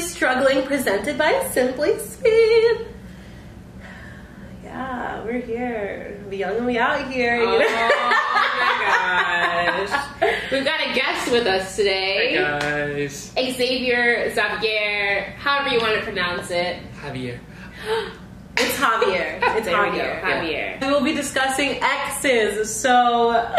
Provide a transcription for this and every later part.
Simply Struggling, presented by Simply Speed. Yeah, we're here. We young and we out here. you Oh know? my gosh. We've got a guest with us today. Hey guys, Xavier Xavier, however you want to pronounce it. Javier. It's Javier. It's There we go, Javier. Javier. We will be discussing exes. So,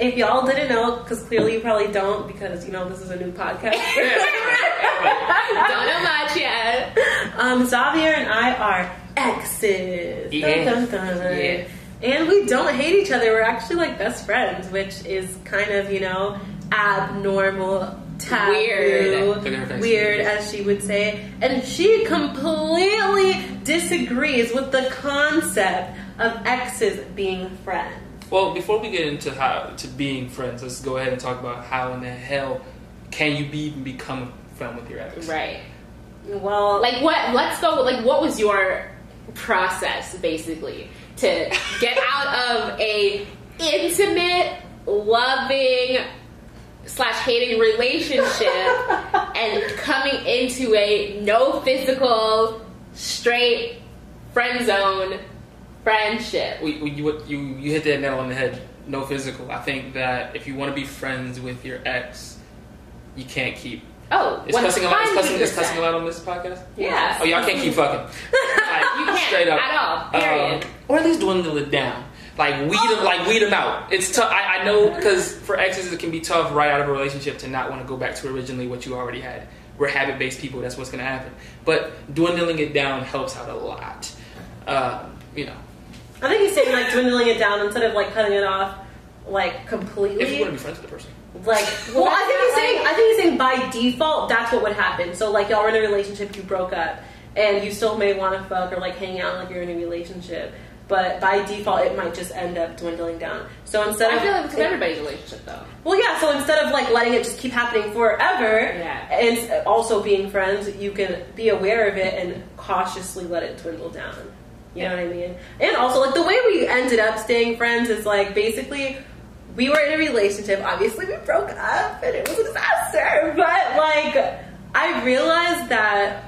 if y'all didn't know, because clearly you probably don't, because you know this is a new podcast. Don't know much yet. um, Xavier and I are exes. Yeah. Dun, dun, dun. Yeah. And we don't hate each other. We're actually like best friends, which is kind of you know abnormal. Taboo, Weird. Look at her face. weird, as she would say, and she completely disagrees with the concept of exes being friends. Well, before we get into how to being friends, let's go ahead and talk about how in the hell can you be, even become a friend with your ex? Right. Well, Like what? Let's go. Like what was your process basically to get out of a intimate, loving slash hating relationship and coming into a no physical, straight friend zone friendship? We, we, you, you, you hit that nail on the head. No physical. I think that if you want to be friends with your ex, you can't keep. Oh, it's cussing a lot. It's cussing, 100%. cussing allowed on this podcast? Yeah. Oh, y'all can't keep fucking. Like, You can't straight up. at all. Period. Um, or at least dwindle it down. Like weed them, like weed them out. It's tough. I, I know because for exes it can be tough right out of a relationship to not want to go back to originally what you already had. We're habit based people. That's what's going to happen. But dwindling it down helps out a lot. Um, you know, I think he's saying like dwindling it down instead of like cutting it off like completely. if you completely. want to be friends with the person. Like, well, I think he's saying. I think he's saying by default that's what would happen. So like y'all were in a relationship, you broke up, and you still may want to fuck or like hang out like you're in a relationship. But by default, it might just end up dwindling down. So instead I of feel like it's in everybody's relationship though. Well, yeah. So instead of like letting it just keep happening forever, Yeah. and also being friends, you can be aware of it and cautiously let it dwindle down. You know what I mean? And also, like the way we ended up staying friends is like basically we were in a relationship. Obviously, we broke up and it was a disaster. But like, I realized that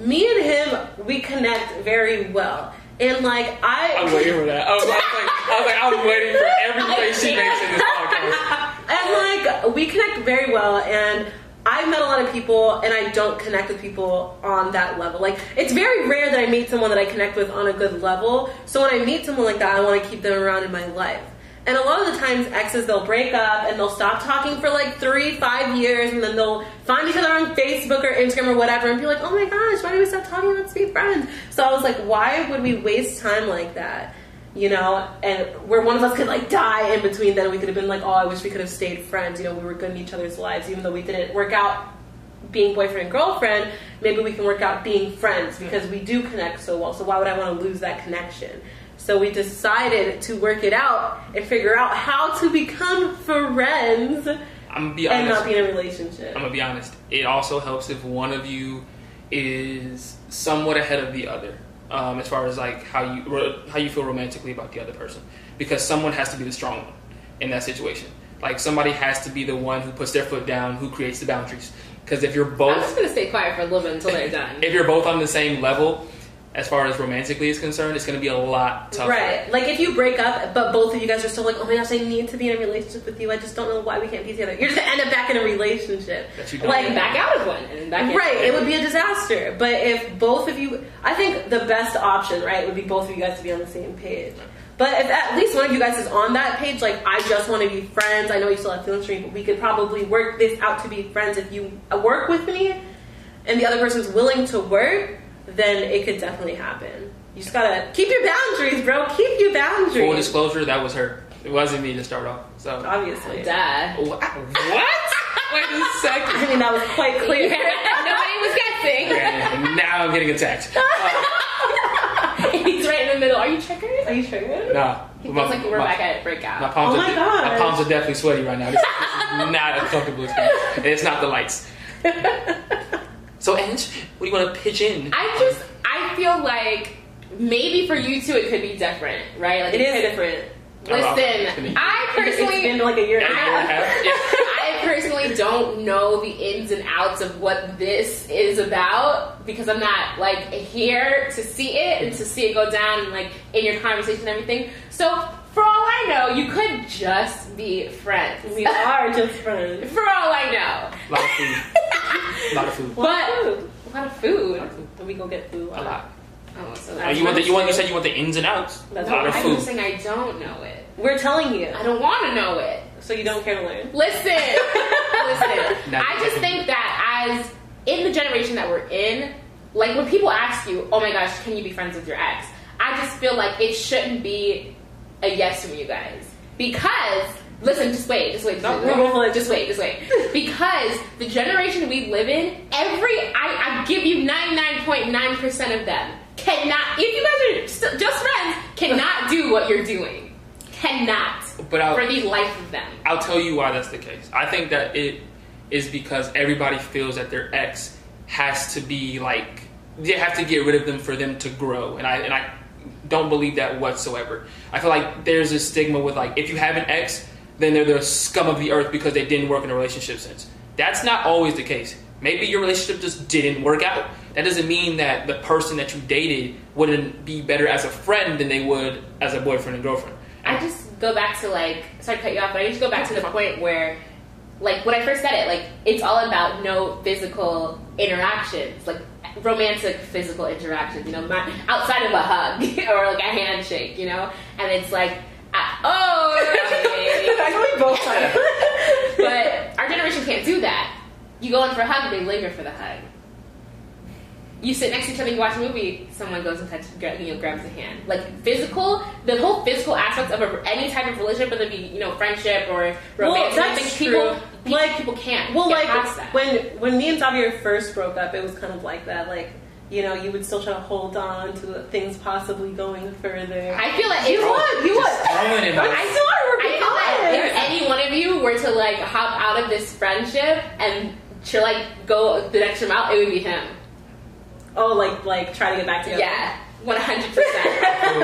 me and him we connect very well. And like I, I'm waiting for that. I was like, I was like, I'm waiting for every face she makes in this podcast. and like we connect very well and I've met a lot of people and I don't connect with people on that level. Like it's very rare that I meet someone that I connect with on a good level. So when I meet someone like that, I want to keep them around in my life. And a lot of the times exes they'll break up and they'll stop talking for like three, five years and then they'll find each other on Facebook or Instagram or whatever and be like, Oh my gosh, why did we stop talking? Let's be friends. So I was like, why would we waste time like that? You know, and where one of us could like die in between, then we could have been like, oh, I wish we could have stayed friends. You know, we were good in each other's lives, even though we didn't work out being boyfriend and girlfriend. Maybe we can work out being friends because we do connect so well. So why would I want to lose that connection? So we decided to work it out and figure out how to become friends I'm gonna be honest. and not be in a relationship. I'm gonna be honest. It also helps if one of you is somewhat ahead of the other, um, as far as like how you how you feel romantically about the other person, because someone has to be the strong one in that situation. Like somebody has to be the one who puts their foot down, who creates the boundaries. Because if you're both, I'm just gonna stay quiet for a little bit until they're done. if you're both on the same level, as far as romantically is concerned, it's gonna be a lot tougher. Right. Like if you break up, but both of you guys are still like, oh my gosh, I need to be in a relationship with you. I just don't know why we can't be together. You're just gonna end up back in a relationship. That you don't Like and back out of one and back in. Right, it would be a disaster. But if both of you, I think the best option, right, would be both of you guys to be on the same page. But if at least one of you guys is on that page, like I just want to be friends. I know you still have feelings for me, but we could probably work this out to be friends. If you work with me, and the other person's willing to work, then it could definitely happen. You just gotta keep your boundaries, bro. Keep your boundaries. Full disclosure, that was her. It wasn't me to start off. So Obviously. Duh. what? what? Wait a I second. I mean, that was quite clear. Nobody was guessing. And now I'm getting attacked. He's right in the middle. Are you triggered? Are you triggered? Nah. He feels like we're back at breakout. My palms, Oh are, my gosh. my palms are definitely sweaty right now. This, this is not a comfortable experience. And it's not the lights. So, Ange, what do you want to pitch in? I just I feel like maybe for you two it could be different, right? Like It is could- different. Listen, I It's personally been like a year and a half. I personally don't know the ins and outs of what this is about because I'm not like here to see it and to see it go down and like in your conversation and everything. So for all I know, you could just be friends. We are just friends. For all I know. A lot of food. a lot of food. What But- food? A lot of food. Then we go get food. A lot. Oh, so Uh, that's you want the, you want you said you want the ins and outs. That's a lot what of I'm just saying I don't know it. We're telling you, I don't want to know it. so you don't care to learn. Listen, listen. Now I just think that as in the generation that we're in, like when people ask you, "Oh my gosh, can you be friends with your ex?" I just feel like it shouldn't be a yes from you guys because listen, just wait, just wait, just wait, just wait, just wait. Because the generation we live in, every I, I give you ninety nine point nine percent of them cannot. If you guys are st- just friends, cannot do what you're doing. Cannot. But I'll- for the life of them. I'll tell you why that's the case. I think that it is because everybody feels that their ex has to be like they have to get rid of them for them to grow, and I and I don't believe that whatsoever. I feel like there's a stigma with like if you have an ex, then they're the scum of the earth because they didn't work in a relationship since. That's not always the case. Maybe your relationship just didn't work out. That doesn't mean that the person that you dated wouldn't be better as a friend than they would as a boyfriend and girlfriend. I just go back to like sorry to cut you off, but I just go back to the point where like when I first said it, like it's all about no physical interactions, like romantic physical interactions, you know, not outside of a hug or like a handshake, you know? And it's like I, oh Actually, both but our generation can't do that. You go in for a hug, they linger for the hug. You sit next to each other, you watch a movie, someone goes and touches, you know, grabs a hand. Like physical, the whole physical aspects of a, any type of relationship, whether it be you know friendship or Well, romance, that's I think people, true. Like- people can't Well, get like past that. when when me and Xavier first broke up, it was kind of like that. Like you know, you would still try to hold on to things possibly going further. I feel like you if, would, you would. Just throwing it out. I still I feel like if any one of you were to like hop out of this friendship and to like go the next mile, it would be him. Oh, like like try to get back together. Yeah, one hundred percent.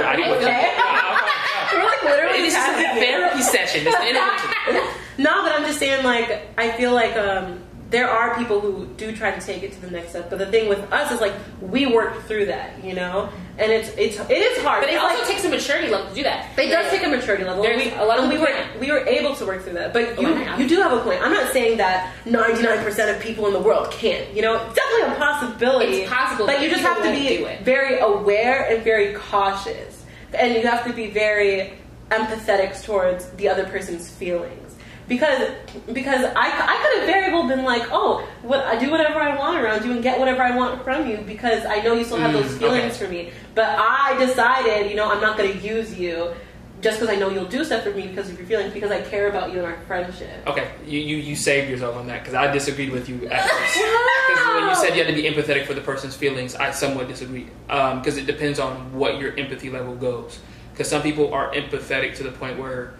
Okay. We're like literally This is a having- therapy session. It's intervention. No, but I'm just saying, like, I feel like um, there are people who do try to take it to the next step. But the thing with us is like we work through that, you know, and it's it's it is hard. But it also like, takes a maturity level to do that. It does take a maturity level. There's we, a lot of we were we were able to work through that. But Oh, you you do have a point. I'm not saying that 99 percent of people in the world can't. You know, definitely a possibility. It's possible, but but you just have to be very aware and very cautious, and you have to be very empathetic towards the other person's feelings. Because because I, I could have very well been like, oh, what I do whatever I want around you and get whatever I want from you because I know you still have Mm, those feelings okay. for me. But I decided, you know, I'm not going to use you just because I know you'll do stuff for me because of your feelings, because I care about you and our friendship. Okay, you, you, you saved yourself on that because I disagreed with you at first. Because when you said you had to be empathetic for the person's feelings, I somewhat disagreed. Because it depends on what your empathy level goes. Because some people are empathetic to the point where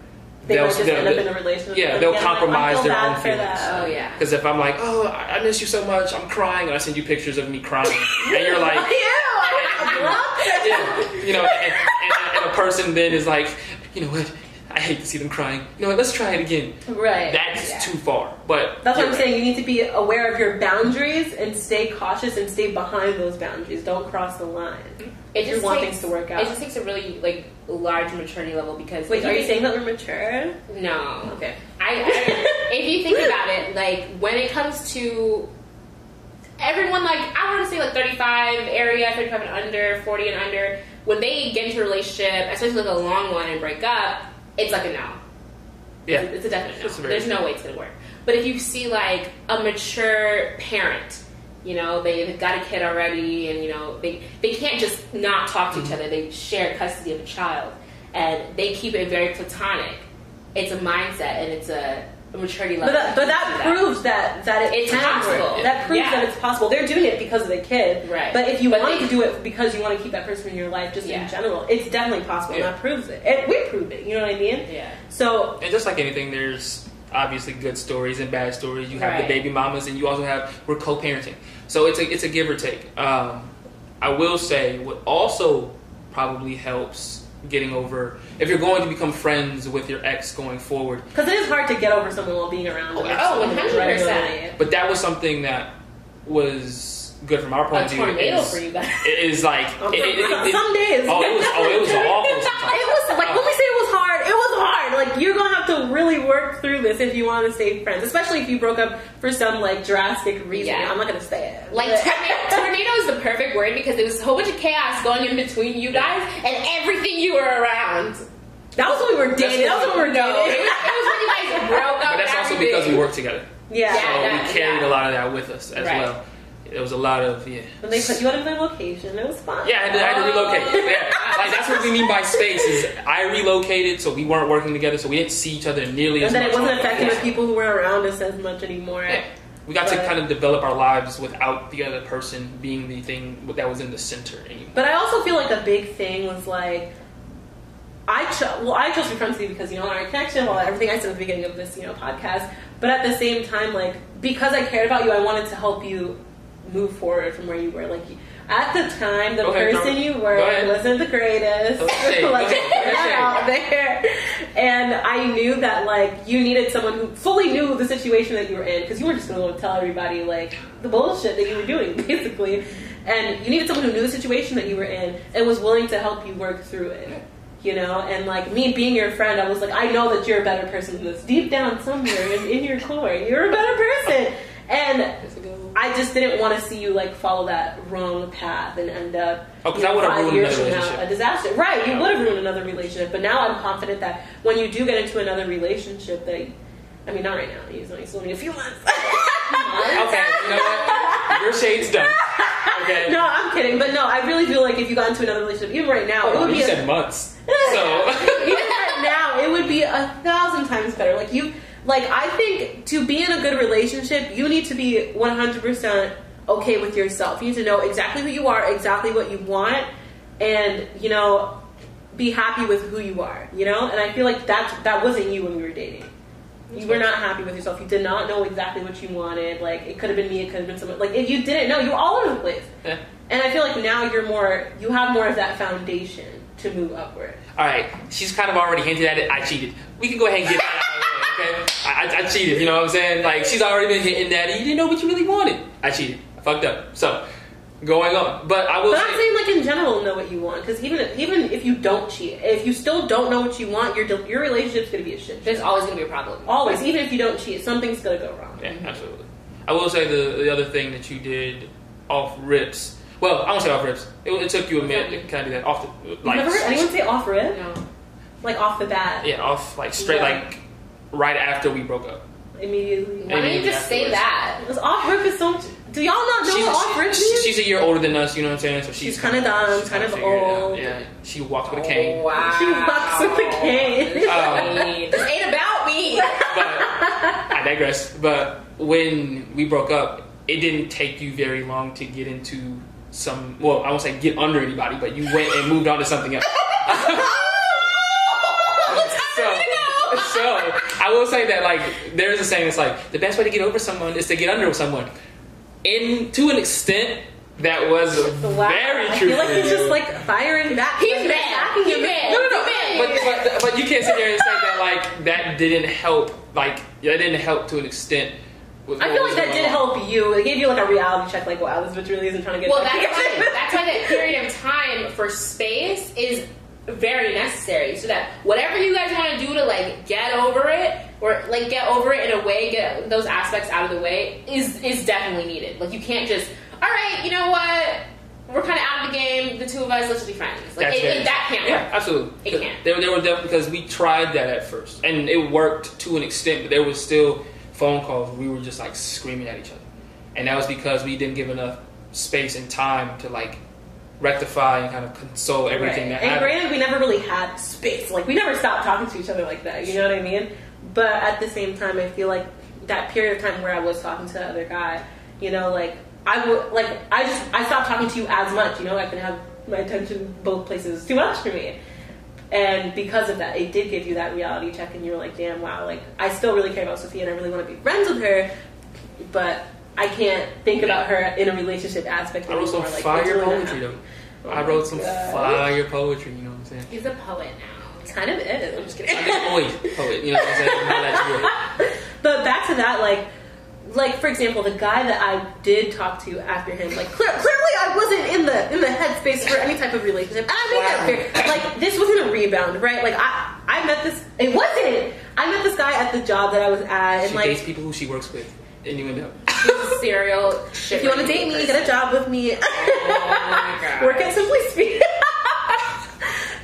They they'll, might just they'll- end up in a relationship. yeah, they'll them. I'm like, compromise their own feelings. Oh yeah. Because if I'm like, oh, I I miss you so much, I'm crying, and I send you pictures of me crying, and you're like, yeah, yeah, you know, and, and, and a person then is like, you know what, I hate to see them crying. You know what, let's try it again. right. That's Yeah. too far. But That's what I'm right. saying. You need to be aware of your boundaries and stay cautious and stay behind those boundaries. Don't cross the line. It You just want takes, things to work out. It just takes a really like large maturity level because Wait, like, are you saying that we're mature? no? Okay. I, I if you think about it, like when it comes to everyone, like I want to say like 35 area, 35 and under, 40 and under, when they get into a relationship, especially like a long one and break up, it's like a no. Yeah. It's a definite no. It's very There's no way it's gonna work. But if you see like a mature parent, you know, they, they've got a kid already and you know, they they can't just not talk to Mm-hmm. each other. They share custody of a child and they keep it very platonic. It's a mindset and it's a, a maturity But that, but that to proves that that it It's possible. work. That proves Yeah. that it's possible. They're doing it because of the kid. Right. But if you But want they- to do it because you want to keep that person in your life, just Yeah. in general, it's definitely possible. Yeah. And that proves it. And we prove it. You know what I mean? Yeah. So And just like anything, there's obviously good stories and bad stories. You have Right. the baby mamas, and you also have we're co-parenting. So it's a it's a give or take. Um, I will say what also probably helps getting over if you're going to become friends with your ex going forward. Because it is hard to get over someone while being around them. Oh, 100%. regularly. But that was something that was good from our point A of view. tornado is- for you guys. It is like it, it- it- it- Some days. Oh, it was oh, it was awful. Sometimes. It was like when we say it was hard, it was hard. Like you're gonna have to really work through this if you want to stay friends, especially if you broke up for some like drastic reason. Yeah. I'm not gonna say it. Like But- tornado, tornado is the perfect word because there was a whole bunch of chaos going in between you guys and everything you were around. that was when we were dating. That was when we were No, it was, dating. it was when you guys broke up. But that's also because we worked together. Yeah. So Yeah, that- we carried yeah. a lot of that with us as Right. well. There was a lot of yeah. When they put you out of their location, it was fun. Yeah, I had to, I had to relocate. Yeah. Like that's what we mean by space is I relocated, so we weren't working together, so we didn't see each other nearly as much. And then much. it wasn't affecting the people who were around us as much anymore. Yeah. We got to kind of develop our lives without the other person being the thing that was in the center anymore. But I also feel like a big thing was like I chose well I chose to be friends with you because you know our connection, all everything I said at the beginning of this you know podcast. But at the same time, like because I cared about you, I wanted to help you move forward from where you were. Like at the time, the person you were wasn't the greatest. Go ahead, go Let's ahead, put go that out there. And I knew that like you needed someone who fully knew the situation that you were in because you were just going to tell everybody like the bullshit that you were doing basically. And you needed someone who knew the situation that you were in and was willing to help you work through it. You know, and like me being your friend, I was like, I know that you're a better person than this. Deep down somewhere in, in your core, you're a better person. And I just didn't want to see you like follow that wrong path and end up Oh, 'cause you I know, would've five ruined years another from now, relationship. a disaster. Right, you would have ruined another relationship. But now I'm confident that when you do get into another relationship, that I mean, not right now. You only still need a few months. Okay, you know what? Your shade's done. Okay. no, I'm kidding. But no, I really feel like if you got into another relationship, even right now, it oh, would you be a, said months. So even right now, it would be a thousand times better. Like you, like I think to be in a good relationship, you need to be 100 percent okay with yourself. You need to know exactly who you are, exactly what you want, and you know, be happy with who you are. You know, and I feel like that that wasn't you when we were dating. You were not happy with yourself. You did not know exactly what you wanted. Like it could have been me. It could have been someone. Like if you didn't know, you were all over the place. Yeah. And I feel like now you're more. You have more of that foundation to move upward. All right, she's kind of already hinted at it. I cheated. We can go ahead and get that out of the way, okay? I, I, I cheated. You know what I'm saying? Like she's already been hitting that. and You didn't know what you really wanted. I cheated. I fucked up. So going on, but I will But I'm saying like in general, know what you want. Because even even if you don't cheat, if you still don't know what you want, your your relationship's gonna be a shit. There's always going to be a problem. always, even if you don't cheat, something's gonna go wrong. yeah, absolutely. I will say the the other thing that you did off rips. Well, I won't say off rips. It, it took you a minute to kind of do that off the You've like. never heard anyone say off rip? No. Like off the bat, Yeah, off like straight Yeah. like right after we broke up. immediately. Why don't you just say afterwards. that? Because off rip is so. Do y'all not know She's, what off rip she- she's a year older than us, you know what I'm saying? So she's, She's kinda dumb, she's kind of figured it out. old. Yeah, she walks with a cane. Oh, wow. She walks with a cane. Um, this ain't about me. but I digress. But when we broke up, it didn't take you very long to get into some. Well, I won't say get under anybody, but you went and moved on to something else. so, so I will say that like there's a saying It's like the best way to get over someone is to get under someone. In to an extent, that was Wow. very I true. feel like he's just like firing back. He's like, mad. attacking He's you. mad. No, no, no. But, mad. but but you can't sit there and say that like that didn't help. Like that didn't help to an extent. I feel like that did on. help you. It gave you like a reality check. Like, wow, this bitch really isn't trying to get. Well, back that's why, that's why that period of time for space is very necessary. So that whatever you guys want to do to like get over it, or like get over it in a way, get those aspects out of the way, is is definitely needed. Like you can't just, all right, you know what, we're kind of out of the game. The two of us, let's just be friends. Like That's it, it- that can't Yeah, work. absolutely. It can't. There, there were definitely because we tried that at first, and it worked to an extent. But there was still phone calls. We were just like screaming at each other, and that was because we didn't give enough space and time to like rectify and kind of console everything Right. that And happened. granted, we never really had space. Like, we never stopped talking to each other like that. You know what I mean? But at the same time, I feel like that period of time where I was talking to the other guy, you know, like I would like I just I stopped talking to you as much. You know, I can have my attention both places too much for me. And because of that, it did give you that reality check, and you were like, "Damn, wow! Like, I still really care about Sophia, and I really want to be friends with her, but I can't think about her in a relationship aspect I wrote some. Like, fire really poetry though. Oh I wrote some God. fire poetry. You know what I'm saying? He's a poet now. It's kind of is. I'm just kidding. Unemployed poet. You know what I'm saying? How that's. But back to that, like, like for example, the guy that I did talk to after him, like clear, clearly I wasn't in the in the headspace for any type of relationship. And I made that clear. Like this wasn't a rebound, right? Like I I met this. It wasn't. I met this guy at the job that I was at, and She like. dates people who she works with. Innuendo. He's a serial shit. If you want to date me, get a job with me. Oh my god. Work at Simply Speed.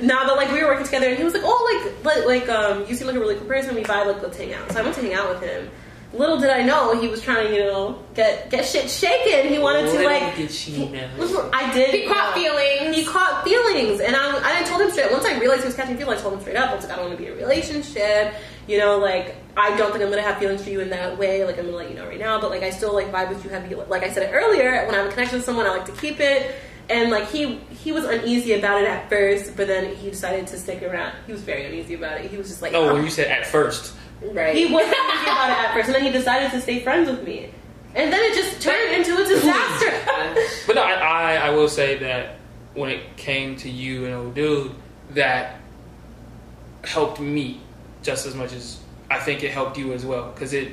nah, but like we were working together, and he was like, "Oh, like, like, like, um, you seem like a really cool person. We vibe. Like, let's hang out." So I went to hang out with him. Little did I know he was trying to, you know, get get shit shaken. He wanted to like. did she know. I did. He caught feelings. He caught feelings, and I, I told him straight. Once I realized he was catching feelings, I told him straight up. I was like, I don't want to be in a relationship. You know, like I don't think I'm gonna have feelings for you in that way. Like I'm gonna let you know right now, but like I still like vibe with you heavy. Like I said it earlier, when I have a connection with someone, I like to keep it. And like he he was uneasy about it at first, but then he decided to stick around. He was very uneasy about it. He was just like, No, "Oh." when ah. you said at first. Right. he wasn't uneasy about it at first, and then he decided to stay friends with me. And then it just turned into a disaster. But no, I, I, I will say that when it came to you and old dude, that helped me just as much as I think it helped you as well. Because it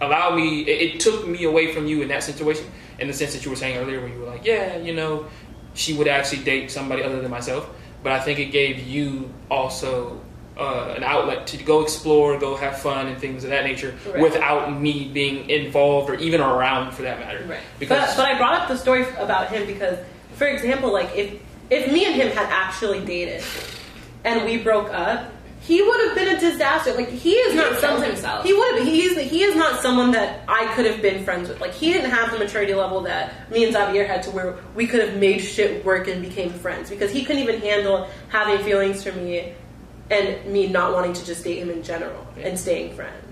allowed me, it, it took me away from you in that situation, in the sense that you were saying earlier, where you were like, yeah, you know, she would actually date somebody other than myself. But I think it gave you also uh, an outlet to go explore, go have fun, and things of that nature Right. without me being involved or even around for that matter. Right. Because but, but I brought up the story about him because, for example, like if if me and him had actually dated and we broke up, he would have been a disaster. Like he is He not someone. himself. He would have. He is. He is not someone that I could have been friends with. Like he didn't have the maturity level that me and Xavier had to where we could have made shit work and became friends because he couldn't even handle having feelings for me and me not wanting to just date him in general and staying friends.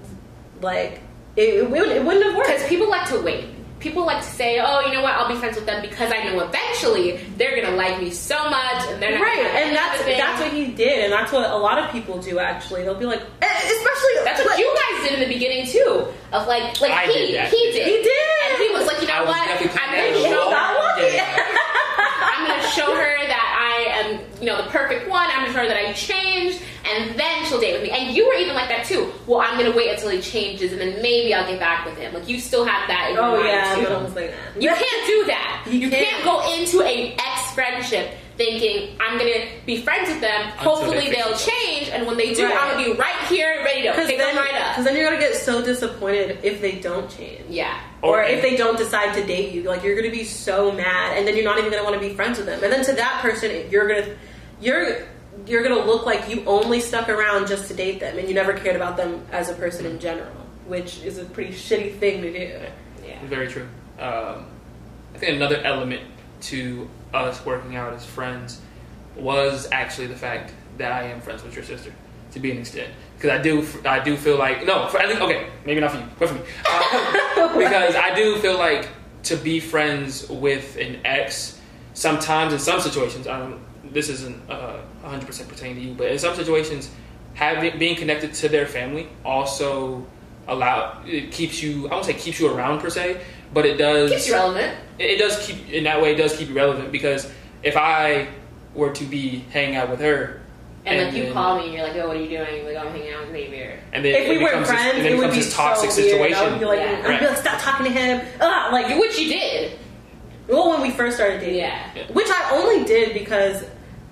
Like it, it, wouldn't, it wouldn't have worked. Because people like to wait. People like to say, "Oh, you know what? I'll be friends with them because I know eventually they're gonna like me so much, and they're not right and that's everything." that's what he did and that's what a lot of people do actually they'll be like eh, especially That's what like- you guys did in the beginning too. Of like, like I he did he did He did. and he was like, you know was what? I'm gonna show role. Not lucky. I'm gonna show her that I am, you know, the perfect one. I'm gonna show her that I changed, and then she'll date with me. And you were even like that too. Well, I'm gonna wait until he changes, and then maybe I'll get back with him. Like you still have that. In oh yeah too. but like that You can't do that. You You, can't. can't. go into a ex friendship thinking I'm gonna be friends with them. Hopefully they they'll change, and when they do, Right. I'm gonna be right here, ready to because pick then, them right up. cause then you're gonna get so disappointed if they don't change Yeah. or Or- if they don't decide to date you like you're gonna be so mad and then you're not even gonna want to be friends with them and then to that person you're gonna you're you're gonna look like you only stuck around just to date them and you never cared about them as a person in general which is a pretty shitty thing to do Yeah. Very true. Um, I think another element to us working out as friends was actually the fact that I am friends with your sister to be an extent. Because I do, I do feel like no, for, I think okay, maybe not for you, but for me, uh, because I do feel like to be friends with an ex, sometimes in some situations, I don't. This isn't uh, 100% pertaining to you, but in some situations, having being connected to their family also allow it keeps you. I won't say keeps you around per se, but it does Keeps you relevant. it it does keep in that way it does keep you relevant because if I were to be hanging out with her And, like you then- call me, and you're like, "Oh, what are you doing?" Like, I'm hanging out with Xavier. and then if we were becomes this, friends and then it would becomes be this toxic so weird. situation I would be like, Yeah. I'd be like, stop talking to him. Ugh, like, Which you did. well, when we first started dating, Yeah. which I only did because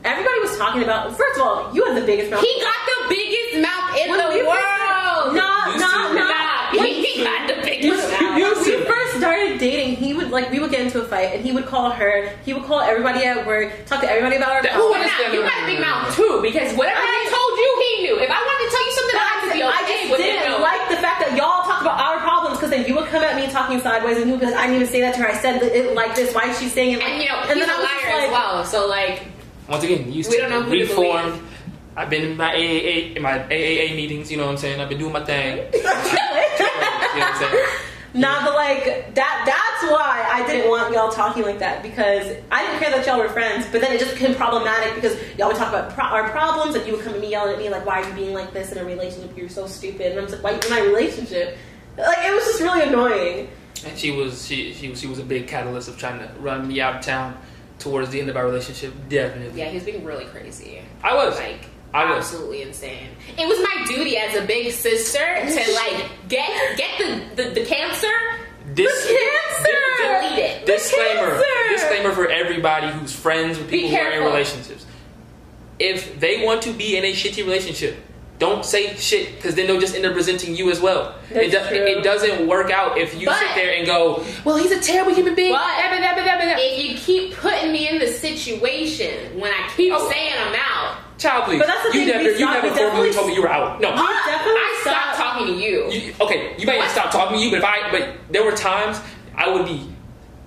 everybody was talking about. First of all, you have the biggest mouth. He got the biggest mouth in When the we world. first- No, no, to. no. Nah, he got the biggest When mouth. we first started dating, he would like we would get into a fight, and he would call her. He would call everybody at work, talk to everybody about our That- Ooh, problems. nah, you got a big mouth too, because whatever I I, told you, he knew. If I wanted to tell you something, I could be I just with didn't No. like the fact that y'all talked about our problems because then you would come at me talking sideways, and you would be like, "I didn't even say that to her. I said it like this. Why is she saying it?" Like, and you know, and he's then a I was liar like, as well. So like, once again used We to don't know to reformed. I've been in my AAA in my AAA meetings you know what I'm saying I've been doing my thing you know what I'm saying Nah, but like that that's why I didn't want y'all talking like that because I didn't care that y'all were friends, but then it just became problematic because y'all would talk about pro- our problems and you would come at me yelling at me like, "Why are you being like this in a relationship? You're so stupid." And I'm like, "Why are you in my relationship?" Like it was just really annoying. and she was she she she was a big catalyst of trying to run me out of town towards the end of our relationship, definitely. Yeah, he was being really crazy. I was. Like I was. absolutely insane. It was my duty as a big sister to like get get the the, the cancer. Dis- The cancer! Delete it. disclaimer. cancer! Disclaimer for everybody who's friends with people who are in relationships. If they want to be in a shitty relationship, don't say shit because then they'll just end up resenting you as well. That's it, do- true. it doesn't work out if you But- sit there and go, "Well, he's a terrible human being." But blah, blah, blah, blah, blah, blah." if you keep putting me in the situation when I keep Oh. saying I'm out, Child, please. But that's the you thing, never, you stopped- never formally told me you were out. No. I, definitely I stopped stopped- talking to you. You, okay, you might What? have stopped talking to you, but if I, but there were times I would be,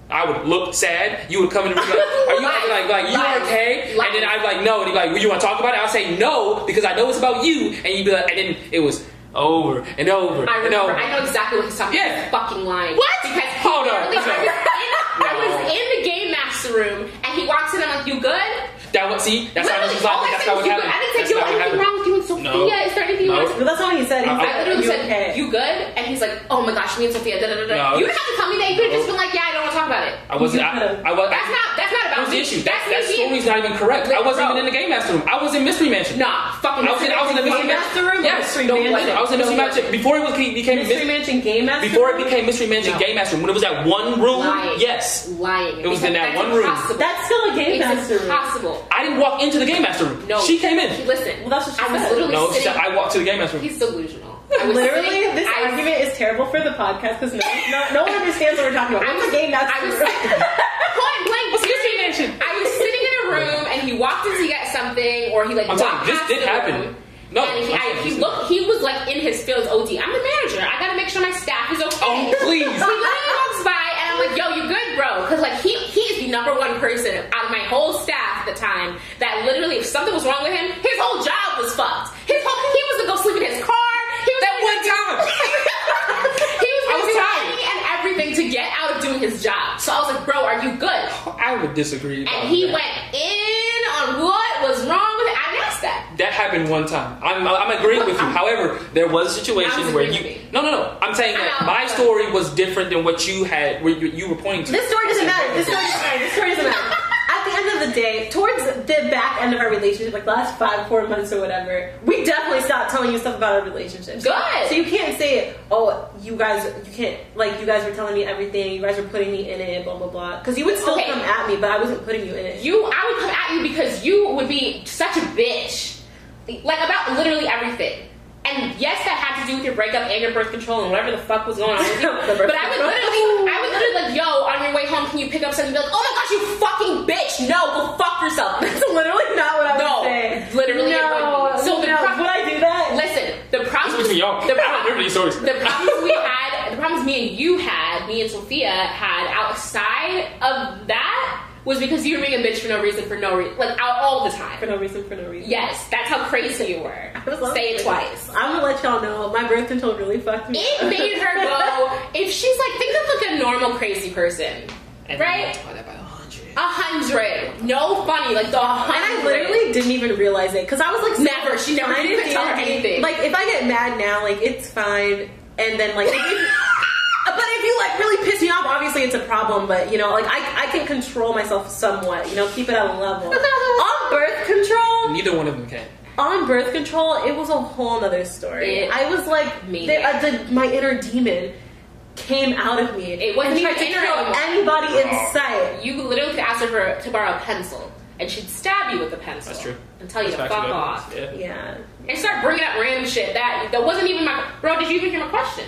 I would look sad. You would come in and be like, "Are you Lies. like, like, you okay?" And then I'd be like, "No," and he'd be like, well, "You want to talk about it?" I'll say no because I know it's about you, and you'd be like, and then it was over and over I and over. I know exactly what he's talking Yeah. about. He's fucking lying. What? Because he Hold on. I was, in, I was in the game master room, and he walks in. And I'm like, "You good?" That was see, that's how Literally, this is like. That's said how was, it "You good." happened. I didn't That's say, "Yo, how it anything happened. wrong with you and Sophia? No. Is there anything you No. want?" to But that's not what he said. He I- said, I literally you said, okay? "You good?" And he's like, "Oh my gosh, me and Sophia." Da, da, da, da. No. You didn't have to tell me that. You could have just No. been like, "Yeah, I don't want to talk about it." I wasn't. You I, could've. I was. That's not. That's not about That was the issue. That, That's that me being- story's not even correct. I wasn't Bro. even in the game master room. I was in Mystery Mansion. Nah, fucking. I was in, I was in the Mystery Game Mansion. Master room Yes, Mystery don't Mansion? like. I was in Mystery Don't Mansion before it was became Mystery Mystery Mansion Game Master. Before it Room? became Mystery Mansion No. Game Master Room, when it was that one room, Lying. yes. lying. It was in that one that's room. Impossible. That's still a Game Master It's room. impossible. I didn't walk into the Game Master Room. No, She came in. Listen, Well, that's what she I was said. literally No, she sitting. said I walked to the Game Master Room. He's delusional. Literally, sitting- this I- argument is terrible for the podcast because no, no, no one understands what we're talking about. I'm was a Game Master I was room? point blank. What's Mystery period. Mansion? I was sitting in a room and he walked in to get something, or he like I'm walked this did happen. No, and he, I, he looked. He was like in his field. Od. I'm the manager. I gotta make sure my staff is okay. Oh, please. He literally walks by and I'm like, "Yo, you good, bro?" Because like he he is the number one person out of my whole staff at the time that literally, if something was wrong with him, his whole job was fucked. His whole he was to go sleep in his car. He was That one time. he was I was tired. Everything to get out of doing his job. So I was like, bro, are you good? I would disagree. And he that. went in on what was wrong with it. I asked that. That happened one time. I'm, I'm agreeing with you. However, there was a situation where you. me. No, no, no. I'm saying that my story was different than what you had. Where you, you were pointing to. This story doesn't matter. This story doesn't matter. End of our relationship, like the last five, four months or whatever, we definitely stopped telling you stuff about our relationship. Good. So you can't say, oh, you guys, you can't, like, you guys were telling me everything, you guys were putting me in it, blah, blah, blah. Because you would still Okay. come at me, but I wasn't putting you in it. You, I would come at you because you would be such a bitch, like about literally everything. And yes, that had to do with your breakup and your birth control and whatever the fuck was going on with you. But I would control. literally, I would literally like, yo, on your way home, can you pick up something? You'd be like, oh my gosh, you fucking bitch! No, go fuck yourself. That's literally not what I would No, say. literally it No, would. So the no, pro- would I do that? Listen, the This problem was between y'all. The I don't problem, remember these stories. the problems we had, the problems me and you had, me and Sophia had outside of that was because you were being a bitch for no reason, for no reason, like out all the time. For no reason, for no reason. Yes, that's how crazy you were. Say it twice. I'm gonna let y'all know, my birth control really fucked me It up. made her go. If she's like, think of like a normal crazy person, And right? multiply that by a hundred. A hundred, no funny, like the hundred. And I literally didn't even realize it because I was like, Never. She never- trying you to couldn't tell her anything. Like if I get mad now, like it's fine, and then like, obviously it's a problem. But you know, like I, I can control myself somewhat. You know, keep it at a level. on birth control, Neither one of them can. on birth control, it was a whole nother story. It- I was like, Me. the, uh, the, my inner demon came out of me. It wasn't and even to kill anymore. anybody in sight. You literally could ask her to borrow a pencil, and she'd stab you with the pencil. That's true. And tell you That's to fuck off. Yeah. Yeah. And start bringing up random shit that that wasn't even my. Bro, did you even hear my question?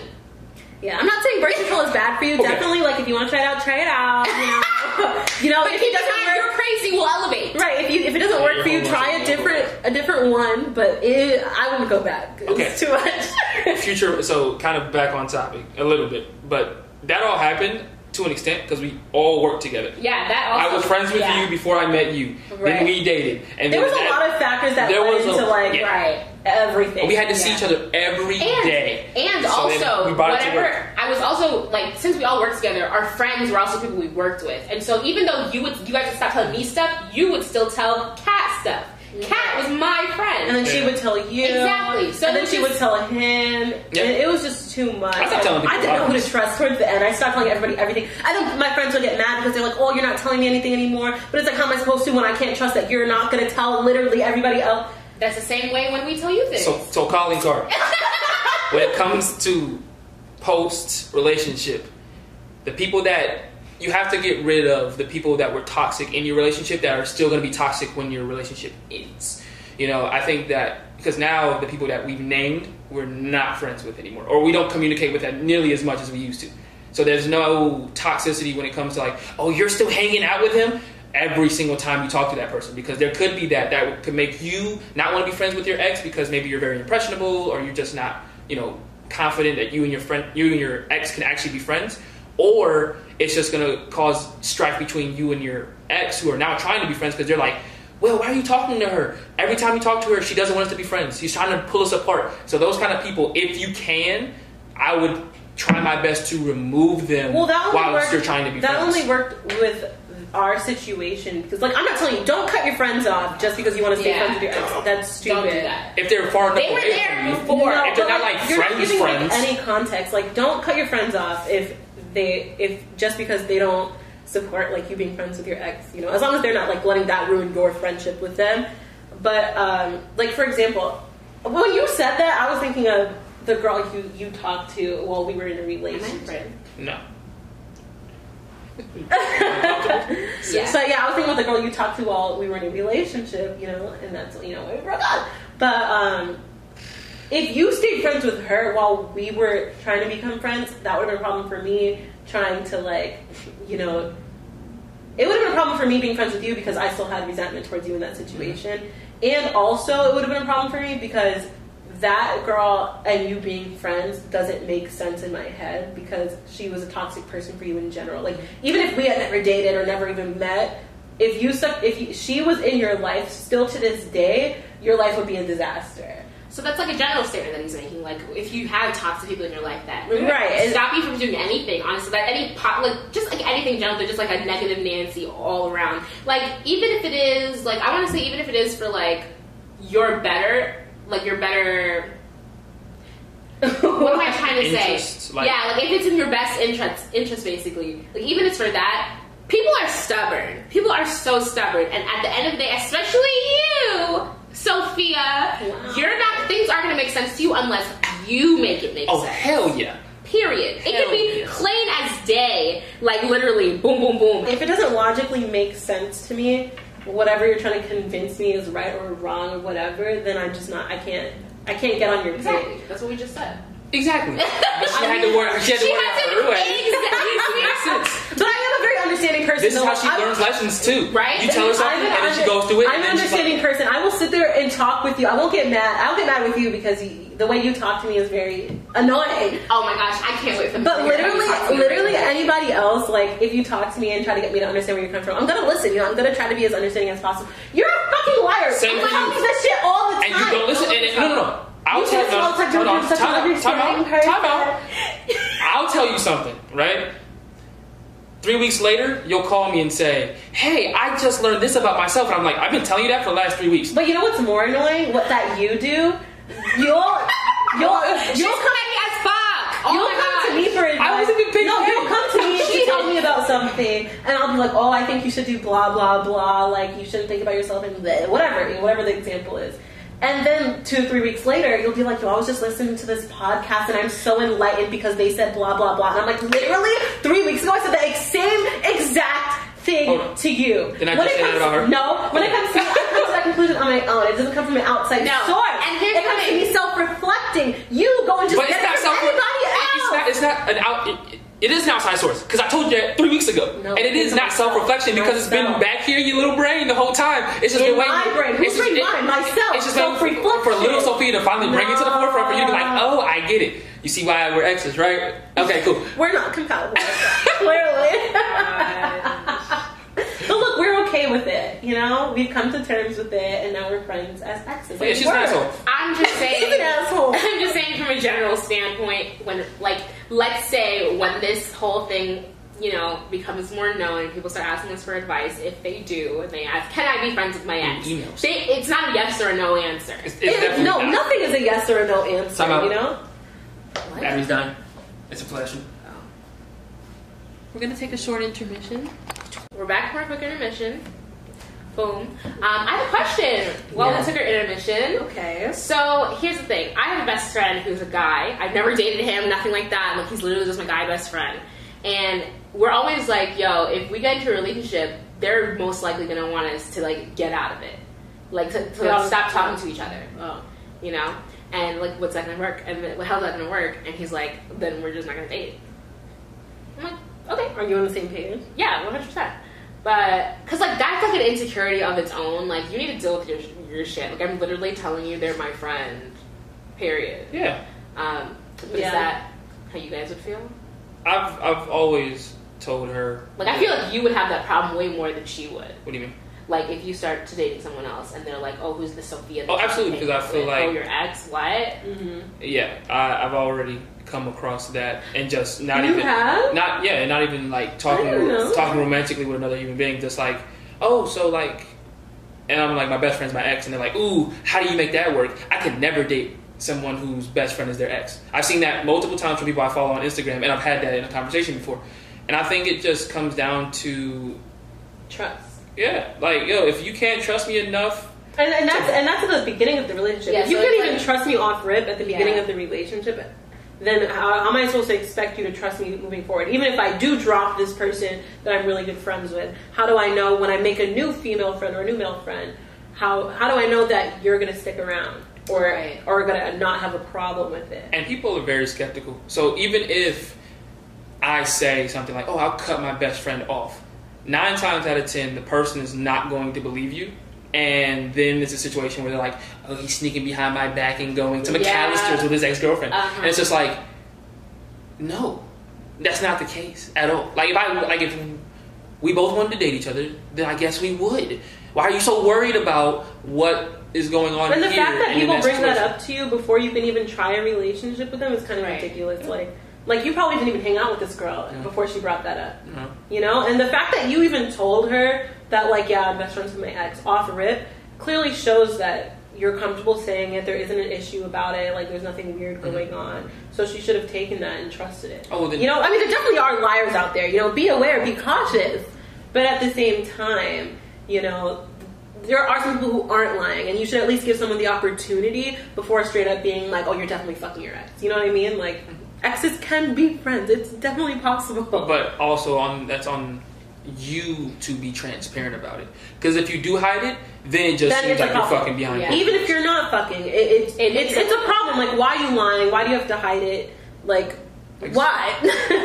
Yeah, I'm not saying birth control is bad for you. Okay. Definitely, like if you want to try it out, try it out. You know, you know But if keep it doesn't mind, work, you're crazy. We'll elevate. right? If you if it doesn't Yeah, work for you, try a different a different one. But it, I wouldn't go back. It's Okay. too much. Future. So kind of back on topic a little bit, but that all happened to an extent because we all worked together. Yeah, that also. I was friends with yeah. you before I met you. Right. Then we dated, and there was a lot of factors that there a- into like yeah. Right. everything. We had to see each other every And, day. and So also, we brought it to whatever. I was also, like, since we all worked together, our friends were also people we worked with. And so even though you would, you guys would stop telling me stuff, you would still tell Kat stuff. Kat was my friend. And then she would tell you. Exactly. So and then she was would tell him. Yeah. And it was just too much. I stopped telling people I didn't know who to trust towards the end. I stopped telling everybody everything. I think my friends would get mad because they're like, "Oh, you're not telling me anything anymore." But it's like, how am I supposed to when I can't trust that you're not going to tell literally everybody else? That's the same way when we tell you things. So, so calling card. when it comes to post relationship, the people that you have to get rid of the people that were toxic in your relationship that are still going to be toxic when your relationship ends. You know, I think that because now the people that we've named we're not friends with anymore, or we don't communicate with that nearly as much as we used to. So there's no toxicity when it comes to like, oh, you're still hanging out with him every single time you talk to that person because there could be that that could make you not want to be friends with your ex because maybe you're very impressionable or you're just not, you know, confident that you and your friend, you and your ex can actually be friends, or it's just gonna cause strife between you and your ex who are now trying to be friends because they're like, well, why are you talking to her? Every time you talk to her, she doesn't want us to be friends. She's trying to pull us apart. So those kind of people, if you can, I would try my best to remove them Well, that only while worked. you're trying to be that friends. That only worked with our situation because, like, I'm not telling you, don't cut your friends off just because you want to stay Yeah. friends with your ex. That's stupid. Don't do that. if they're far enough They were away there from you, before. No, if they're but, not like you're friends, not giving friends. Like, any context, like don't cut your friends off if they if just because they don't support like you being friends with your ex. You know, as long as they're not like letting that ruin your friendship with them. But um, like for example, when you said that, I was thinking of the girl you you talked to while we were in a relationship. no. Yeah. So yeah, I was thinking about the girl you talked to while we were in a relationship, you know, and that's you know we broke up. But um, if you stayed friends with her while we were trying to become friends, that would have been a problem for me trying to like, you know, it would have been a problem for me being friends with you because I still had resentment towards you in that situation, and also it would have been a problem for me because that girl and you being friends doesn't make sense in my head because she was a toxic person for you in general. Like even if we had never dated or never even met, if you if you, she was in your life still to this day, your life would be a disaster. So that's like a general statement that he's making. Like, if you have toxic people in your life that Right, and- stop you from doing anything, honestly, that any po- like just like anything in general, they're just like a negative Nancy all around. Like, even if it is like I want to say, even if it is for like you're better, like you're better. What am I trying to Interest, say? like- yeah, like if it's in your best interest, interest basically. Like even if it's for that, people are stubborn. People are so stubborn, and at the end of the day, especially you, Sophia, you're not. Things aren't going to make sense to you unless you make it make Oh sense. Oh hell yeah! Period. It can be yeah. plain as day, like literally, boom, boom, boom. If it doesn't logically make sense to me, whatever you're trying to convince me is right or wrong or whatever, then I'm just not. I can't. I can't get on your Exactly. page. That's what we just said. Exactly. She had to work. She had to She work has her way. exact- Makes sense. But I am a very understanding person. This is though. how she I'm- learns lessons too. Right? You tell her something, I'm and then she goes through it. I'm an then she's like, understanding person. I will sit there and talk with you. I won't get mad. I don't get mad with you because you, the way you talk to me is very annoying. Oh my gosh, I can't wait for But to hear how you literally, talk to me. literally anybody else, like if you talk to me and try to get me to understand where you're coming from, I'm gonna listen. You know, I'm gonna try to be as understanding as possible. You're a fucking liar. Same you for tell you. me this shit all the time. and you don't listen. And, and, no, no, no. I'll You tell such time out, time out. I'll tell you something, right? Three weeks later, you'll call me and say, "Hey, I just learned this about myself," and I'm like, "I've been telling you that for the last three weeks." But you know what's more annoying? What that you do? You'll you'll you'll come. petty as fuck. Oh you'll come god. to me for advice. I wasn't even paying No, you'll come to me She to tell me about something, and I'll be like, "Oh, I think you should do blah blah blah. Like you shouldn't think about yourself and whatever, whatever the example is." And then two or three weeks later, you'll be like, "Yo, I was just listening to this podcast, and I'm so enlightened because they said blah blah blah." And I'm like, "Literally, three weeks ago, I said the ex- same exact." Thing Hold to you. Did I When just it say that comes- about her? No, when it comes to me, I come to that conclusion on my own. It doesn't come from an outside No. source. And here's it comes the to thing. me self-reflecting. You go and just But get it's it not from self. anybody else. It's not. It's not an out. It, it is an outside source because I told you that three weeks ago, No, and it is not self-reflection because it's been back here in your little brain the whole time. It's just In been waiting. my brain. It's just- brain? Mine. Myself. It's just waiting for, Self-reflection. for little Sophia to finally bring it to the forefront for you to be like, oh, I get it. You see why we're exes, right? Okay, cool. We're not compatible. Clearly. but look, we're okay with it. You know, we've come to terms with it, and now we're friends as exes. Yeah, she's an asshole. I'm just saying. He's an asshole. I'm just saying from a general standpoint, when like let's say when this whole thing you know, becomes more known, people start asking us for advice. If they do, and they ask, "Can I be friends with my ex?" Emails. They, it's not a yes or a no answer. It's, it's It- no, not. nothing is a yes or a no answer. Time out. You know. What? Abby's done. It's a pleasure. Oh. We're gonna take a short intermission. We're back from our quick intermission. Boom. Um, I have a question. While Yeah. we took our intermission, Okay. So here's the thing. I have a best friend who's a guy. I've never dated him, nothing like that. Like he's literally just my guy best friend. And we're always like, yo, if we get into a relationship, they're most likely gonna want us to like get out of it. Like to, to Get like, stop talking to each other. Oh. You know? And like what's that gonna work? And then, how's that gonna work? And he's like, then we're just not gonna date. I'm like, okay. Are you on the same page? Yeah, one hundred percent. But because like that's like an insecurity of its own. Like you need to deal with your your shit. Like I'm literally telling you, they're my friend. Period. Yeah. Um, but Yeah. is that how you guys would feel? I've I've always told her. Like I feel like you would have that problem way more than she would. What do you mean? Like if you start to dating someone else and they're like, "Oh, who's the Sophia?" that Oh, absolutely, because I feel with? like- "Oh, your ex." What? Mm-hmm. Yeah, I, I've already come across that, and just not You even have? not yeah, and not even like talking I talking romantically with another human being. Just like, oh, so like, and I'm like, my best friend's my ex, and they're like, ooh, how do you make that work? I could never date someone whose best friend is their ex. I've seen that multiple times from people I follow on Instagram, and I've had that in a conversation before. And I think it just comes down to Trust. Yeah, like yo, if you can't trust me enough, And, and that's and that's at the beginning of the relationship. Yeah, if you so can't even like- trust me off rip at the beginning Yeah. of the relationship, then how, how am I supposed to expect you to trust me moving forward? Even if I do drop this person that I'm really good friends with, how do I know when I make a new female friend or a new male friend? How how do I know that you're gonna stick around or Right. or gonna not have a problem with it? And people are very skeptical. So even if I say something like, "Oh, I'll cut my best friend off," nine times out of ten, the person is not going to believe you. And then it's a situation where they're like, "Oh, he's sneaking behind my back and going to Yeah. McAlister's with his ex girlfriend," Uh-huh. and it's just like, no, that's not the case at all. Like if I like if we both wanted to date each other, then I guess we would. Why are you so worried about what is going on And the here fact that and in people bring that up to you before you can even try a relationship with them is kind of Right. ridiculous. Like, like you probably didn't even hang out with this girl Yeah. before she brought that up. No. You know, and the fact that you even told her that, like, yeah, I'm best friends with my ex off rip, clearly shows that you're comfortable saying it. There isn't an issue about it. Like, there's nothing weird going on. So she should have taken that and trusted it. Mm-hmm. Oh, then- you know, I mean, there definitely are liars out there. You know, be aware, be cautious. But at the same time, you know, there are some people who aren't lying, and you should at least give someone the opportunity before straight up being like, "Oh, you're definitely fucking your ex." You know what I mean? Like, exes can be friends. It's definitely possible. but also on that's on you to be transparent about it. Because if you do hide it, then it just Then seems like you're fucking behind Yeah. Even if you're not fucking, it, it, It it's it's a problem. Like, why are you lying? Why do you have to hide it? Like, Like, why?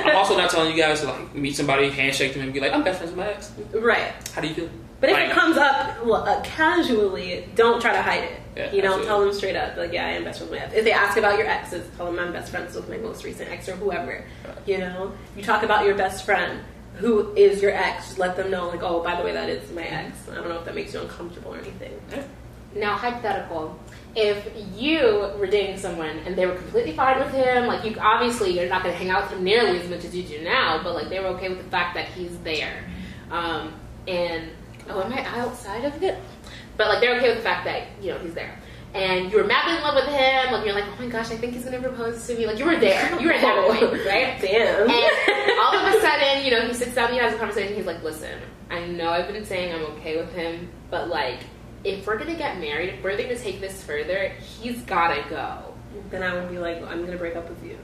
I'm also not telling you guys to like meet somebody, handshake them, and be like, "I'm best friends with my ex." right. How do you feel? But if Like, it comes up uh, casually, don't try to hide it. Yeah, you know, absolutely. tell them straight up, like, yeah, I am best friends with my ex. If they ask about your exes, tell them I'm best friends with my most recent ex or whoever. You know, you talk about your best friend who is your ex. Just let them know, like, oh, by the way, that is my ex. I don't know if that makes you uncomfortable or anything. Now, hypothetical. If you were dating someone and they were completely fine with him, like you obviously you're not going to hang out with him nearly as much as you do now, but like they were okay with the fact that he's there, um, and oh, am I outside of it? But like they're okay with the fact that you know he's there, and you were madly in love with him. Like you're like, oh my gosh, I think he's going to propose to me. Like you were there, you were at that oh, point, right? Damn. And all of a sudden, you know, he sits down, he has a conversation. He's like, "Listen, I know I've been saying I'm okay with him, but like, if we're gonna get married, if we're gonna take this further, he's gotta go." then I would be like, I'm gonna break up with you.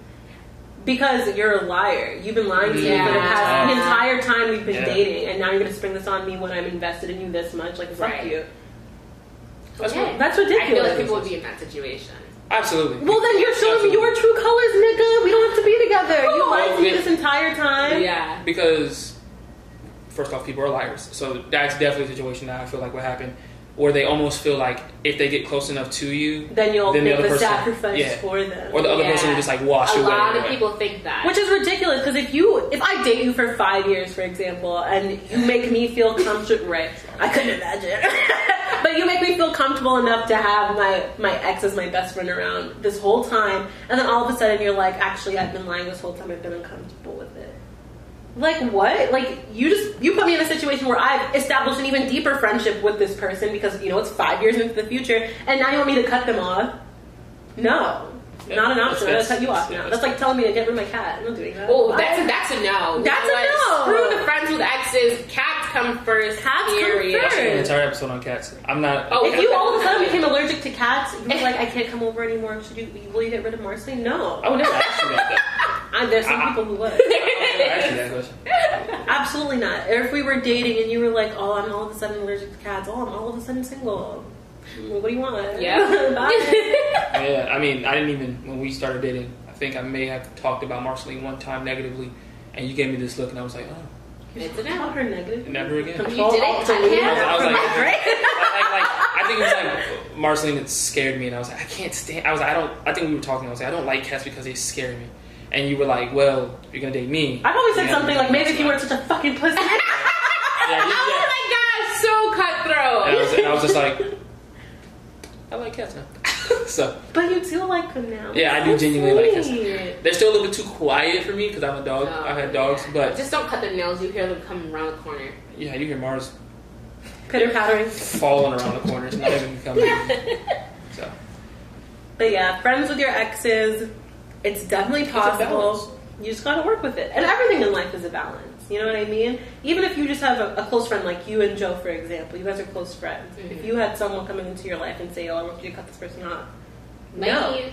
Because you're a liar. You've been lying to me for the Yeah. past the entire time we've been Yeah. dating, and now you're gonna spring this on me when I'm invested in you this much. Like, fuck Right. you. That's Okay. what- That's I feel ridiculous. like people would be in that situation. Absolutely. Well, then you're showing me Absolutely. your true colors, nigga. We don't have to be together. You Oh, lied to me this entire time. Yeah. because first off, people are liars. So that's definitely a situation that I feel like what happen, where they almost feel like if they get close enough to you, Then you'll Then the make other the, person- sacrifice yeah. for them. or the other Yeah. person will just like wash A away. A lot of away. people think that. Which is ridiculous because if you, if I date you for five years, for example, and you make me feel comfortable, right? I couldn't imagine. but you make me feel comfortable enough to have my my ex as my best friend around this whole time, and then all of a sudden you're like, actually, I've been lying this whole time. I've been uncomfortable with it. Like what? Like you just you put me in a situation where I've established an even deeper friendship with this person because you know it's five years into the future, and now you want me to cut them off? No, Yeah, not an option. I'm gonna that's- cut you off yeah, now. that's- That's like telling me to get rid of my cat. I'm not doing that. Oh, Why? that's a, that's a no. That's You know a what? no. Screw the friends with exes. Cats come first. Cats come period. first. An entire episode on cats. I'm not. Oh, If you all of a sudden became allergic to cats, you were like, I can't come over anymore. Should you? Will you get rid of Marcy? No. Oh, I would never ask you that. I, there's some I- people who would. I would never ask you that question. Absolutely not. Or if we were dating and you were like, "Oh, I'm all of a sudden allergic to cats. Oh, I'm all of a sudden single. Well, what do you want? Yeah. Bye. Yeah, I mean, I didn't even when we started dating. I think I may have talked about Marceline one time negatively, and you gave me this look, and I was like, oh, It's a Tell her negative. never again. You didn't alt, cut delete him? that I was from like- my like, like, I think it was like Marceline that scared me, and I was like, I can't stand. I was like, I don't. I think we were talking. I was like, I don't like cats because they scare me. And you were like, Well, you're gonna date me. I've always said You something like, maybe if you weren't such a fucking pussy. Yeah, you- Oh my god, so cutthroat. And I was, and I was just like, I like cats now. so but you do like them now. Yeah, I do genuinely like cats. sweet. they're still a little bit too quiet for me because I'm a dog. Oh, I've had dogs, yeah. but just don't cut their nails. You hear them coming around the corner. yeah, you hear Mars Pitter pattering. falling around the corner. corners, not even coming. so But yeah, friends with your exes, it's definitely possible. balance. You just gotta work with it. And everything in life is a balance. You know what I mean? Even if you just have a, a close friend like you and Joe, for example, you guys are close friends. Mhm. If you had someone coming into your life and say, "Oh, I want you to cut this person off," no, Bye.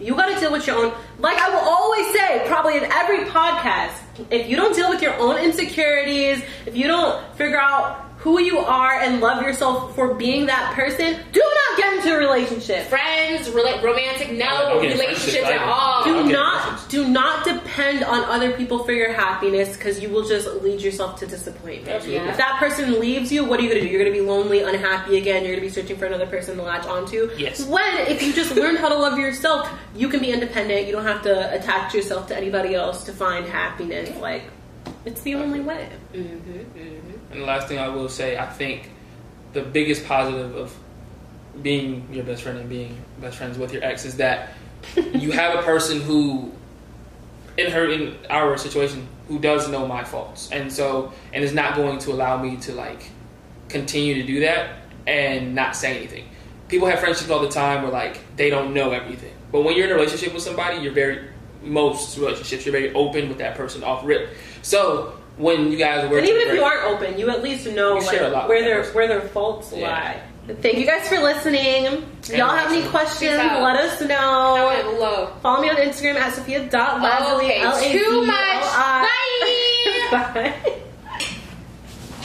you got to deal with your own. Like I will always say, probably in every podcast, if you don't deal with your own insecurities, if you don't figure out who you are and love yourself for being that person, do not get into a relationship. Friends, rela- romantic, no uh, Don't relationships at all. do Okay, not friendships. do not depend on other people for your happiness because you will just lead yourself to disappointment. Absolutely. If that person leaves you, what are you gonna do? You're gonna be lonely, unhappy again. You're gonna be searching for another person to latch onto. Yes. When if you just learn how to love yourself, you can be independent. You don't have to attach yourself to anybody else to find happiness. Like it's the only way. Mm-hmm, mm-hmm. And the last thing I will say, I think the biggest positive of being your best friend and being best friends with your ex is that you have a person who, in her, in our situation, who does know my faults, and so and is not going to allow me to like continue to do that and not say anything. People have friendships all the time where like they don't know everything, but when you're in a relationship with somebody, you're very most relationships you're very open with that person off rip. So when you guys work And even if you aren't open, you at least know You share a like, where their person. where their faults Yeah. lie. Thank you guys for listening. Y'all have any questions? Let us know. Comment. Follow me on Instagram at Sophia.Lazuli. Okay, too much. Bye. Bye.